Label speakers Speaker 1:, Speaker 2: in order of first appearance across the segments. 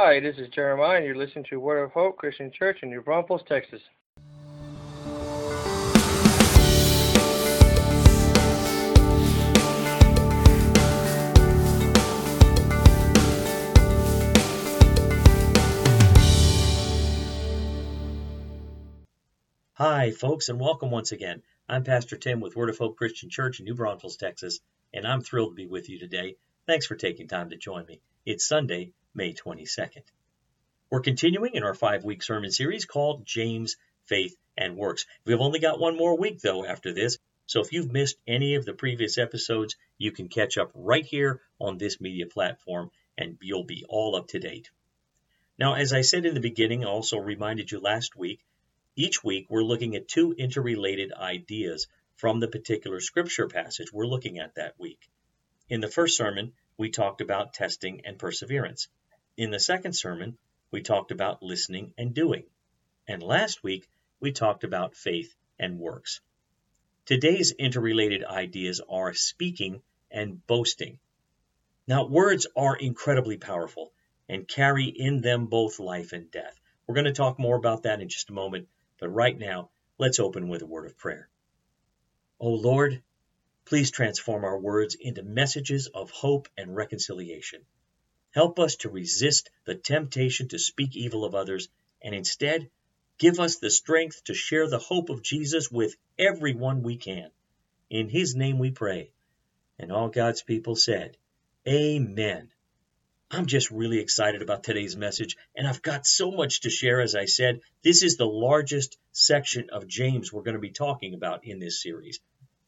Speaker 1: Hi, this is Jeremiah, and you're listening to Word of Hope Christian Church in New Braunfels, Texas.
Speaker 2: Hi, folks, and welcome once again. I'm Pastor Tim with Word of Hope Christian Church in New Braunfels, Texas, and I'm thrilled to be with you today. Thanks for taking time to join me. It's Sunday, May 22nd. We're continuing in our five week sermon series called James, Faith, and Works. We've only got one more week, though, after this, so if you've missed any of the previous episodes, you can catch up right here on this media platform and you'll be all up to date. Now, as I said in the beginning, I also reminded you last week each week, we're looking at two interrelated ideas from the particular scripture passage we're looking at that week. In the first sermon, we talked about testing and perseverance. In the second sermon, we talked about listening and doing. And last week, we talked about faith and works. Today's interrelated ideas are speaking and boasting. Now, words are incredibly powerful and carry in them both life and death. We're going to talk more about that in just a moment, but right now, let's open with a word of prayer. O Lord, please transform our words into messages of hope and reconciliation. Help us to resist the temptation to speak evil of others and instead give us the strength to share the hope of Jesus with everyone we can. In his name we pray. And all God's people said, Amen. I'm just really excited about today's message, and I've got so much to share. As I said, this is the largest section of James we're going to be talking about in this series.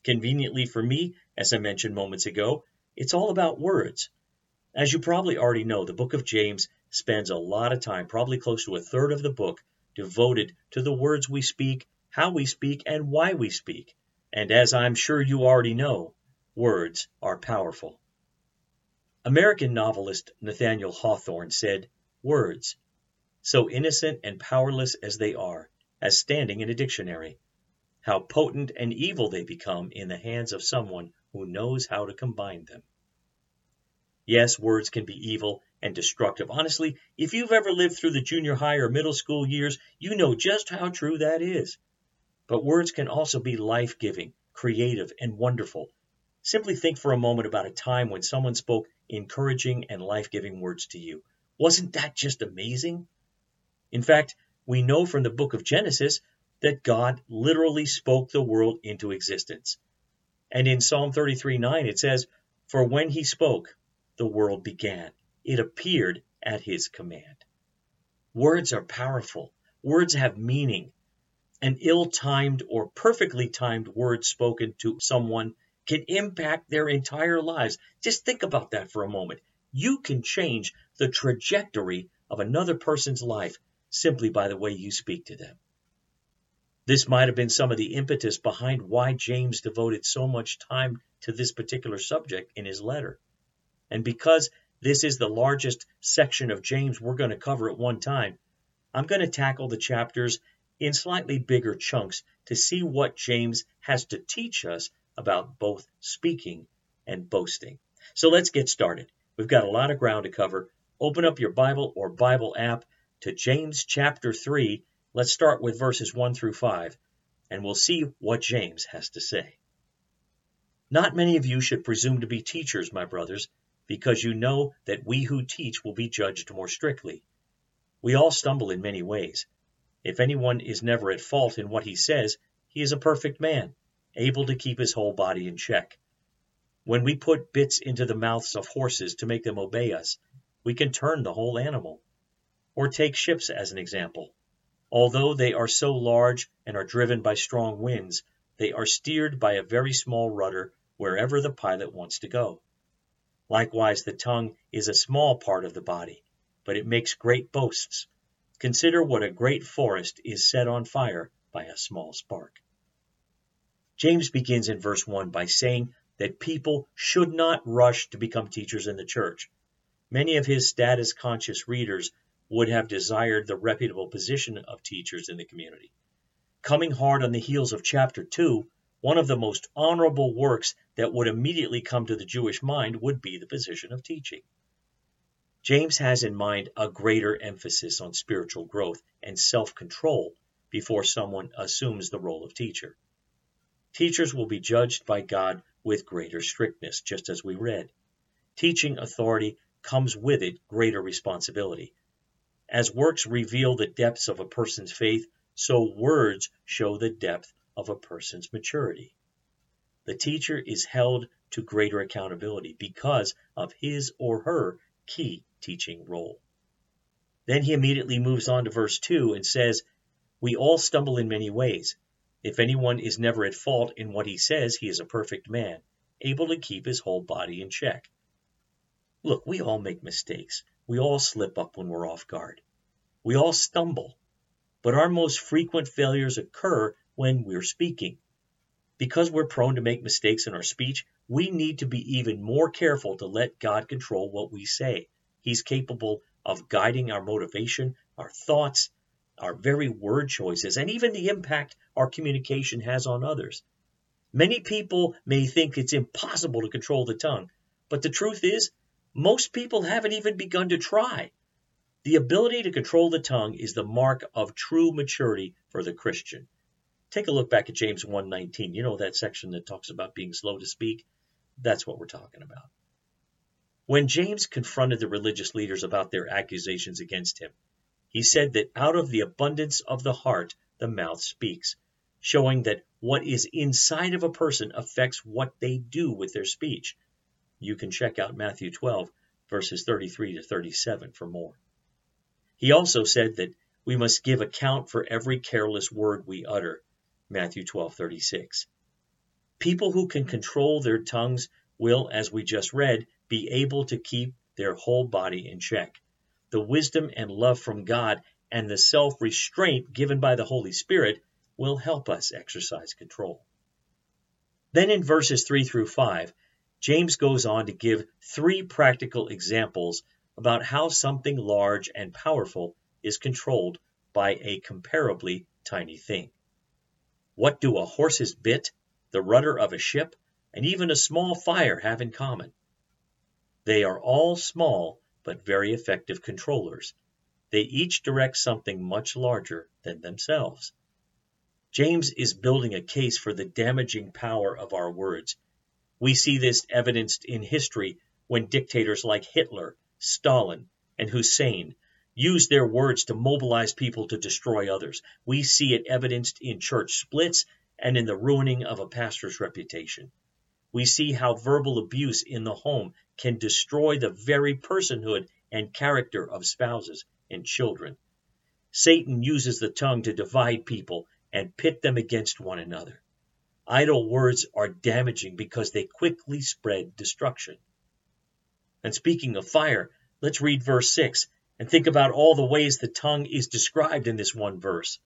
Speaker 2: Conveniently for me, as I mentioned moments ago, it's all about words. As you probably already know, the book of James spends a lot of time, probably close to a third of the book, devoted to the words we speak, how we speak, and why we speak. And as I'm sure you already know, words are powerful. American novelist Nathaniel Hawthorne said, Words, so innocent and powerless as they are, as standing in a dictionary, how potent and evil they become in the hands of someone who knows how to combine them. Yes, words can be evil and destructive. Honestly, if you've ever lived through the junior high or middle school years, you know just how true that is. But words can also be life giving, creative, and wonderful. Simply think for a moment about a time when someone spoke encouraging and life giving words to you. Wasn't that just amazing? In fact, we know from the book of Genesis that God literally spoke the world into existence. And in Psalm 33 9, it says, For when he spoke, the world began. It appeared at his command. Words are powerful, words have meaning. An ill timed or perfectly timed word spoken to someone can impact their entire lives. Just think about that for a moment. You can change the trajectory of another person's life simply by the way you speak to them. This might have been some of the impetus behind why James devoted so much time to this particular subject in his letter. And because this is the largest section of James we're going to cover at one time, I'm going to tackle the chapters in slightly bigger chunks to see what James has to teach us about both speaking and boasting. So let's get started. We've got a lot of ground to cover. Open up your Bible or Bible app to James chapter 3. Let's start with verses 1 through 5, and we'll see what James has to say. Not many of you should presume to be teachers, my brothers, because you know that we who teach will be judged more strictly. We all stumble in many ways. If anyone is never at fault in what he says, he is a perfect man, able to keep his whole body in check. When we put bits into the mouths of horses to make them obey us, we can turn the whole animal. Or take ships as an example. Although they are so large and are driven by strong winds, they are steered by a very small rudder wherever the pilot wants to go. Likewise, the tongue is a small part of the body, but it makes great boasts. Consider what a great forest is set on fire by a small spark. James begins in verse 1 by saying that people should not rush to become teachers in the church. Many of his status conscious readers would have desired the reputable position of teachers in the community. Coming hard on the heels of chapter 2, one of the most honorable works that would immediately come to the Jewish mind would be the position of teaching. James has in mind a greater emphasis on spiritual growth and self control before someone assumes the role of teacher. Teachers will be judged by God with greater strictness, just as we read. Teaching authority comes with it greater responsibility. As works reveal the depths of a person's faith, so words show the depth of a person's maturity. The teacher is held to greater accountability because of his or her key teaching role. Then he immediately moves on to verse 2 and says, We all stumble in many ways. If anyone is never at fault in what he says, he is a perfect man, able to keep his whole body in check. Look, we all make mistakes. We all slip up when we're off guard. We all stumble. But our most frequent failures occur when we're speaking. Because we're prone to make mistakes in our speech, we need to be even more careful to let God control what we say. He's capable of guiding our motivation, our thoughts, our very word choices, and even the impact our communication has on others. Many people may think it's impossible to control the tongue, but the truth is, most people haven't even begun to try. The ability to control the tongue is the mark of true maturity for the Christian. Take a look back at James 1:19. You know that section that talks about being slow to speak? That's what we're talking about. When James confronted the religious leaders about their accusations against him, he said that out of the abundance of the heart the mouth speaks, showing that what is inside of a person affects what they do with their speech. You can check out Matthew 12, verses 33 to 37 for more. He also said that we must give account for every careless word we utter. Matthew 12:36. People who can control their tongues will, as we just read, be able to keep their whole body in check. The wisdom and love from God and the self restraint given by the Holy Spirit will help us exercise control. Then in verses 3 through 5, James goes on to give three practical examples about how something large and powerful is controlled by a comparably tiny thing. What do a horse's bit, the rudder of a ship, and even a small fire have in common? They are all small but very effective controllers. They each direct something much larger than themselves. James is building a case for the damaging power of our words. We see this evidenced in history when dictators like Hitler, Stalin, and Hussein used their words to mobilize people to destroy others. We see it evidenced in church splits and in the ruining of a pastor's reputation. We see how verbal abuse in the home can destroy the very personhood and character of spouses and children. Satan uses the tongue to divide people and pit them against one another. Idle words are damaging because they quickly spread destruction. And speaking of fire, let's read verse 6 and think about all the ways the tongue is described in this one verse.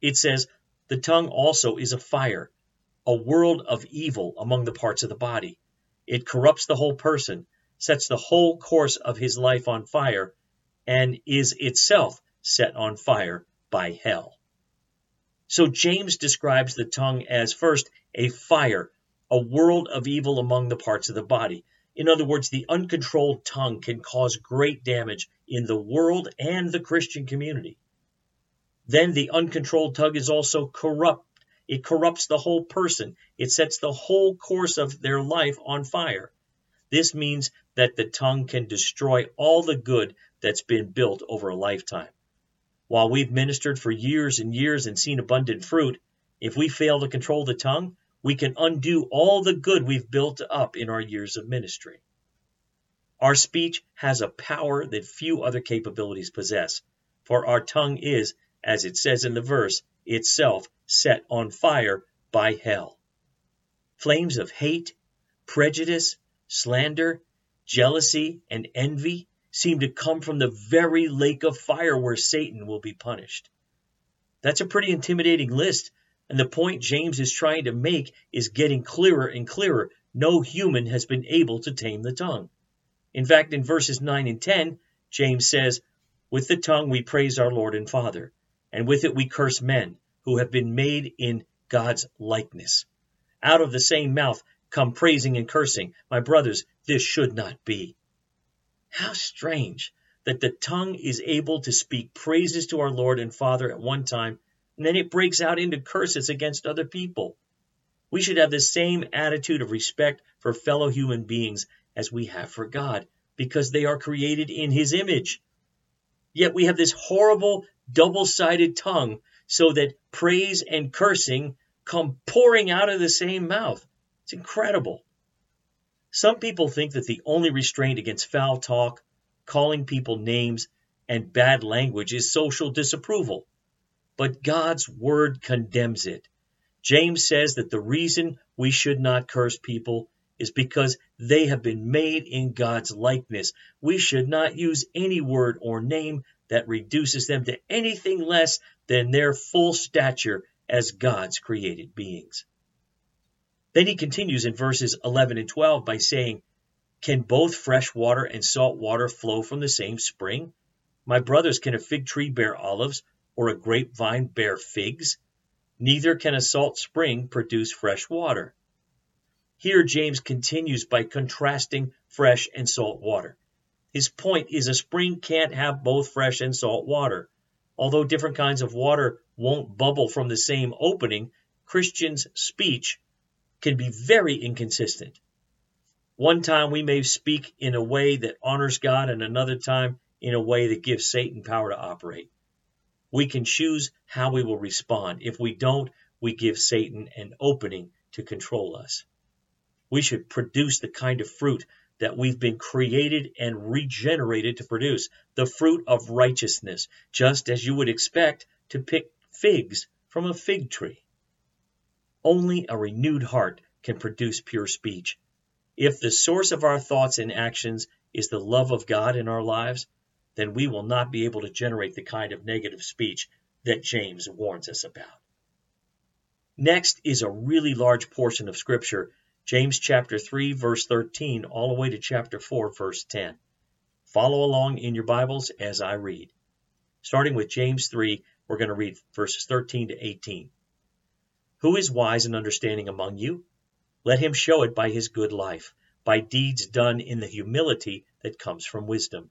Speaker 2: It says, The tongue also is a fire, a world of evil among the parts of the body. It corrupts the whole person, sets the whole course of his life on fire, and is itself set on fire by hell. So James describes the tongue as first a fire, a world of evil among the parts of the body. In other words, the uncontrolled tongue can cause great damage in the world and the Christian community. Then the uncontrolled tongue is also corrupt. It corrupts the whole person. It sets the whole course of their life on fire. This means that the tongue can destroy all the good that's been built over a lifetime. While we've ministered for years and years and seen abundant fruit, if we fail to control the tongue, we can undo all the good we've built up in our years of ministry. Our speech has a power that few other capabilities possess, for our tongue is, as it says in the verse, itself set on fire by hell. Flames of hate, prejudice, slander, jealousy, and envy seem to come from the very lake of fire where Satan will be punished. That's a pretty intimidating list, and the point James is trying to make is getting clearer and clearer. No human has been able to tame the tongue. In fact, in verses 9 and 10, James says, With the tongue we praise our Lord and Father, and with it we curse men who have been made in God's likeness. Out of the same mouth come praising and cursing. My brothers, this should not be. How strange that the tongue is able to speak praises to our Lord and Father at one time, and then it breaks out into curses against other people. We should have the same attitude of respect for fellow human beings as we have for God, because they are created in His image. Yet we have this horrible double sided tongue, so that praise and cursing come pouring out of the same mouth. It's incredible. Some people think that the only restraint against foul talk, calling people names, and bad language is social disapproval. But God's word condemns it. James says that the reason we should not curse people is because they have been made in God's likeness. We should not use any word or name that reduces them to anything less than their full stature as God's created beings. Then he continues in verses 11 and 12 by saying, Can both fresh water and salt water flow from the same spring? My brothers, can a fig tree bear olives, or a grapevine bear figs? Neither can a salt spring produce fresh water. Here, James continues by contrasting fresh and salt water. His point is a spring can't have both fresh and salt water. Although different kinds of water won't bubble from the same opening, Christians' speech can be very inconsistent. One time we may speak in a way that honors God, and another time in a way that gives Satan power to operate. We can choose how we will respond. If we don't, we give Satan an opening to control us. We should produce the kind of fruit that we've been created and regenerated to produce the fruit of righteousness, just as you would expect to pick figs from a fig tree. Only a renewed heart can produce pure speech. If the source of our thoughts and actions is the love of God in our lives, then we will not be able to generate the kind of negative speech that James warns us about. Next is a really large portion of Scripture, James chapter 3, verse 13, all the way to chapter 4, verse 10. Follow along in your Bibles as I read. Starting with James 3, we're going to read verses 13 to 18. Who is wise and understanding among you? Let him show it by his good life, by deeds done in the humility that comes from wisdom.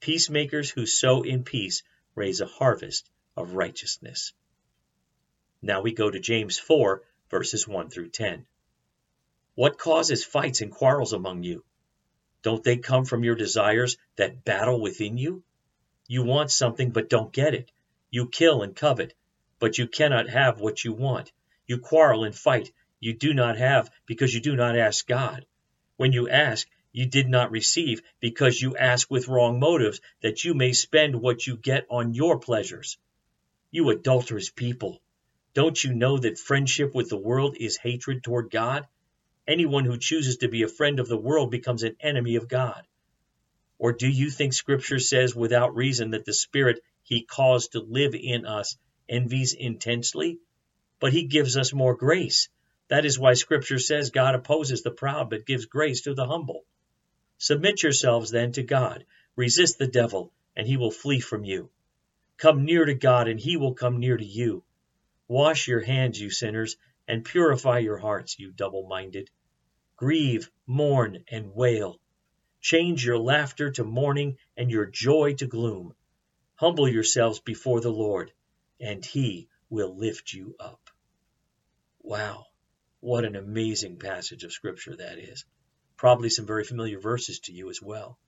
Speaker 2: Peacemakers who sow in peace raise a harvest of righteousness. Now we go to James 4, verses 1 through 10. What causes fights and quarrels among you? Don't they come from your desires that battle within you? You want something but don't get it. You kill and covet but you cannot have what you want. You quarrel and fight. You do not have because you do not ask God. When you ask, you did not receive because you ask with wrong motives that you may spend what you get on your pleasures. You adulterous people, don't you know that friendship with the world is hatred toward God? Anyone who chooses to be a friend of the world becomes an enemy of God. Or do you think Scripture says without reason that the Spirit He caused to live in us envies intensely, but he gives us more grace. That is why Scripture says God opposes the proud, but gives grace to the humble. Submit yourselves then to God. Resist the devil, and he will flee from you. Come near to God, and he will come near to you. Wash your hands, you sinners, and purify your hearts, you double minded. Grieve, mourn, and wail. Change your laughter to mourning and your joy to gloom. Humble yourselves before the Lord, and he will lift you up. Wow, what an amazing passage of scripture that is. Probably some very familiar verses to you as well.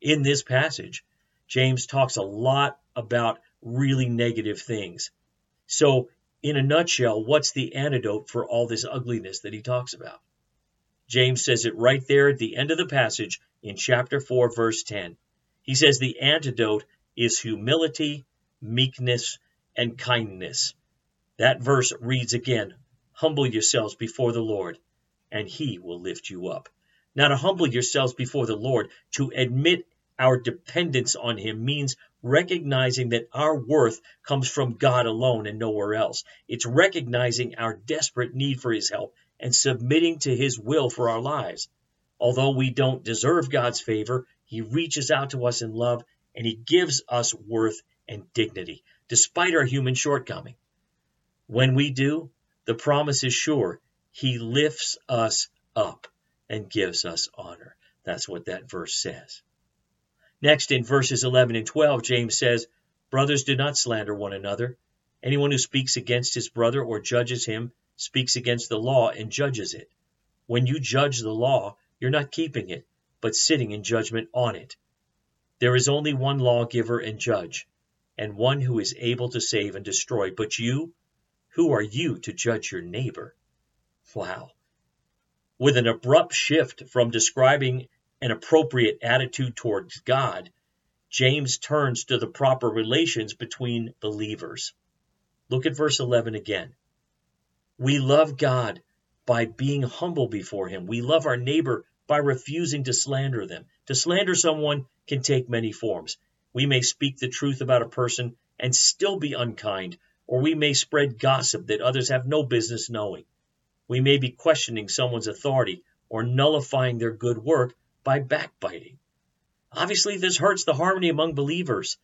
Speaker 2: In this passage, James talks a lot about really negative things. So, in a nutshell, what's the antidote for all this ugliness that he talks about? James says it right there at the end of the passage in chapter 4, verse 10. He says the antidote is humility, meekness, and kindness. That verse reads again Humble yourselves before the Lord, and he will lift you up. Now, to humble yourselves before the Lord, to admit our dependence on Him means recognizing that our worth comes from God alone and nowhere else. It's recognizing our desperate need for His help and submitting to His will for our lives. Although we don't deserve God's favor, He reaches out to us in love and He gives us worth and dignity, despite our human shortcoming. When we do, the promise is sure He lifts us up and gives us honor. That's what that verse says. Next, in verses 11 and 12, James says, Brothers, do not slander one another. Anyone who speaks against his brother or judges him speaks against the law and judges it. When you judge the law, you're not keeping it, but sitting in judgment on it. There is only one lawgiver and judge, and one who is able to save and destroy. But you, who are you to judge your neighbor? Wow. With an abrupt shift from describing an appropriate attitude towards God, James turns to the proper relations between believers. Look at verse 11 again. We love God by being humble before Him. We love our neighbor by refusing to slander them. To slander someone can take many forms. We may speak the truth about a person and still be unkind, or we may spread gossip that others have no business knowing. We may be questioning someone's authority or nullifying their good work by backbiting. Obviously, this hurts the harmony among believers.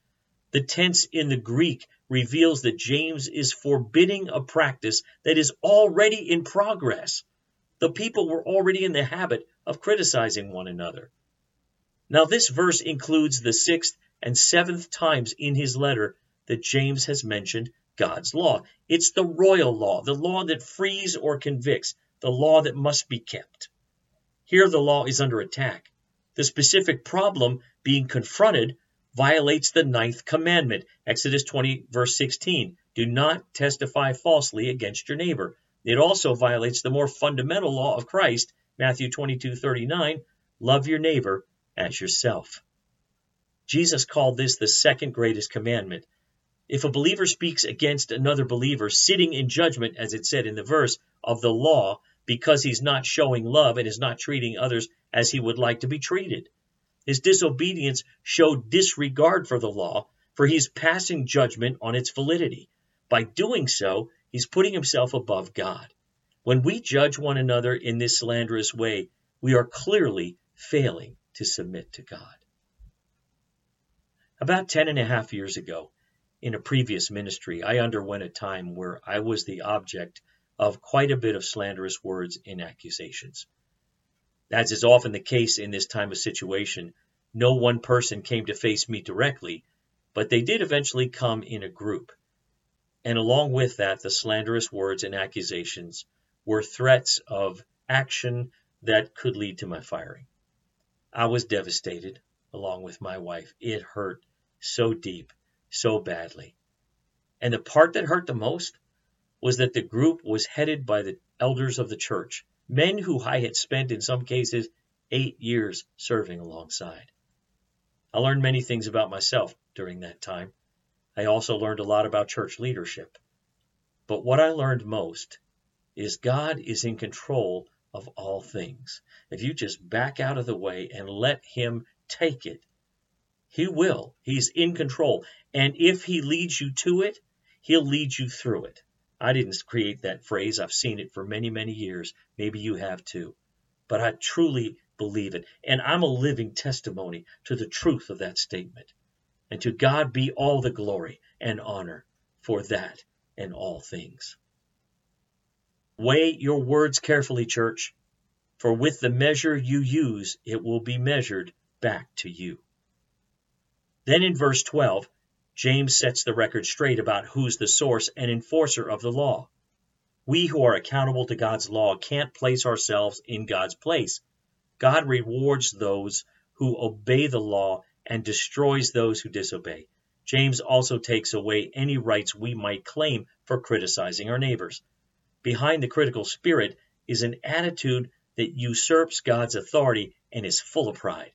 Speaker 2: The tense in the Greek reveals that James is forbidding a practice that is already in progress. The people were already in the habit of criticizing one another. Now, this verse includes the sixth and seventh times in his letter that James has mentioned God's law. It's the royal law, the law that frees or convicts, the law that must be kept. Here, the law is under attack. The specific problem being confronted violates the ninth commandment, Exodus 20, verse 16. Do not testify falsely against your neighbor. It also violates the more fundamental law of Christ, Matthew 22, 39. Love your neighbor as yourself. Jesus called this the second greatest commandment. If a believer speaks against another believer, sitting in judgment, as it said in the verse, of the law, because he's not showing love and is not treating others as he would like to be treated. His disobedience showed disregard for the law, for he's passing judgment on its validity. By doing so, he's putting himself above God. When we judge one another in this slanderous way, we are clearly failing to submit to God. About ten and a half years ago, in a previous ministry, I underwent a time where I was the object of quite a bit of slanderous words and accusations. As is often the case in this time of situation, no one person came to face me directly, but they did eventually come in a group. And along with that, the slanderous words and accusations were threats of action that could lead to my firing. I was devastated, along with my wife. It hurt so deep, so badly. And the part that hurt the most was that the group was headed by the elders of the church, men who I had spent in some cases eight years serving alongside. I learned many things about myself during that time. I also learned a lot about church leadership. But what I learned most is God is in control of all things. If you just back out of the way and let Him take it, He will. He's in control. And if He leads you to it, He'll lead you through it. I didn't create that phrase. I've seen it for many, many years. Maybe you have too. But I truly believe it. And I'm a living testimony to the truth of that statement. And to God be all the glory and honor for that and all things. Weigh your words carefully, church, for with the measure you use, it will be measured back to you. Then in verse 12, James sets the record straight about who's the source and enforcer of the law. We who are accountable to God's law can't place ourselves in God's place. God rewards those who obey the law and destroys those who disobey. James also takes away any rights we might claim for criticizing our neighbors. Behind the critical spirit is an attitude that usurps God's authority and is full of pride.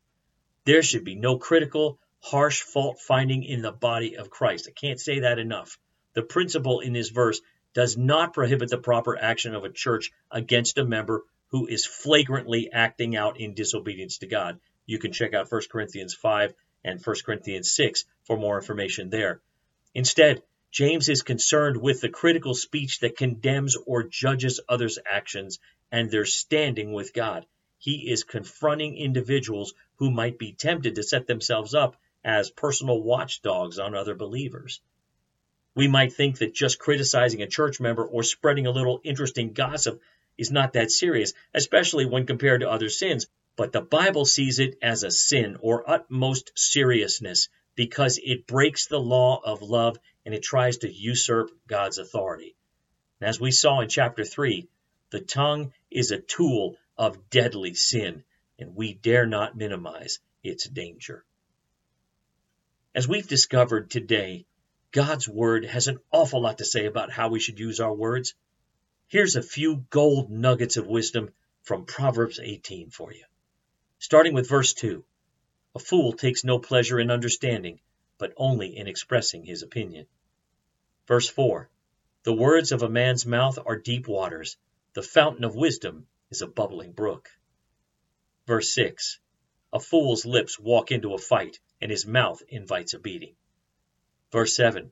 Speaker 2: There should be no critical harsh fault finding in the body of Christ. I can't say that enough. The principle in this verse does not prohibit the proper action of a church against a member who is flagrantly acting out in disobedience to God. You can check out 1 Corinthians 5 and 1 Corinthians 6 for more information there. Instead, James is concerned with the critical speech that condemns or judges others' actions and their standing with God. He is confronting individuals who might be tempted to set themselves up as personal watchdogs on other believers. We might think that just criticizing a church member or spreading a little interesting gossip is not that serious, especially when compared to other sins, but the Bible sees it as a sin or utmost seriousness because it breaks the law of love and it tries to usurp God's authority. And as we saw in chapter 3, the tongue is a tool of deadly sin, and we dare not minimize its danger. As we've discovered today, God's Word has an awful lot to say about how we should use our words. Here's a few gold nuggets of wisdom from Proverbs 18 for you. Starting with verse 2 A fool takes no pleasure in understanding, but only in expressing his opinion. Verse 4 The words of a man's mouth are deep waters, the fountain of wisdom is a bubbling brook. Verse 6 A fool's lips walk into a fight, and his mouth invites a beating. Verse 7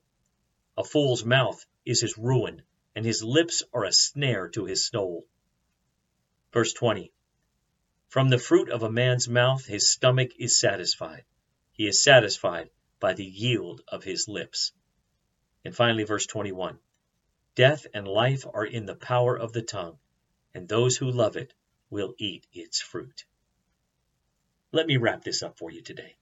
Speaker 2: A fool's mouth is his ruin, and his lips are a snare to his soul. Verse 20 From the fruit of a man's mouth his stomach is satisfied. He is satisfied by the yield of his lips. And finally, verse 21 Death and life are in the power of the tongue, and those who love it will eat its fruit. Let me wrap this up for you today.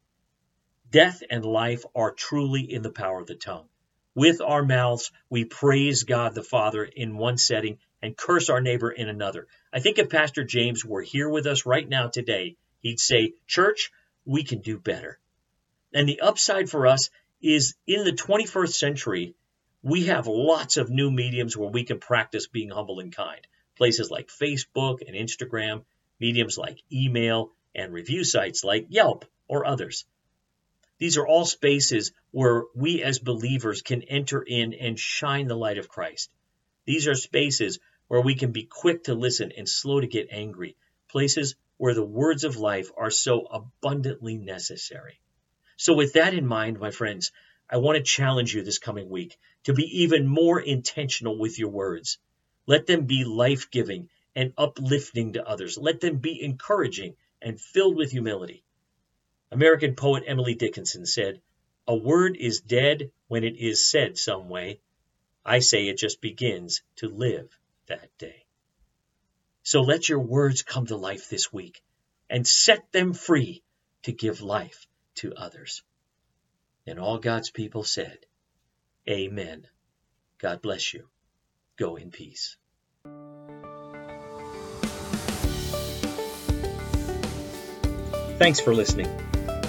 Speaker 2: Death and life are truly in the power of the tongue. With our mouths, we praise God the Father in one setting and curse our neighbor in another. I think if Pastor James were here with us right now today, he'd say, Church, we can do better. And the upside for us is in the 21st century, we have lots of new mediums where we can practice being humble and kind. Places like Facebook and Instagram, mediums like email, and review sites like Yelp or others. These are all spaces where we as believers can enter in and shine the light of Christ. These are spaces where we can be quick to listen and slow to get angry, places where the words of life are so abundantly necessary. So, with that in mind, my friends, I want to challenge you this coming week to be even more intentional with your words. Let them be life giving and uplifting to others. Let them be encouraging and filled with humility. American poet Emily Dickinson said, A word is dead when it is said some way. I say it just begins to live that day. So let your words come to life this week and set them free to give life to others. And all God's people said, Amen. God bless you. Go in peace. Thanks for listening.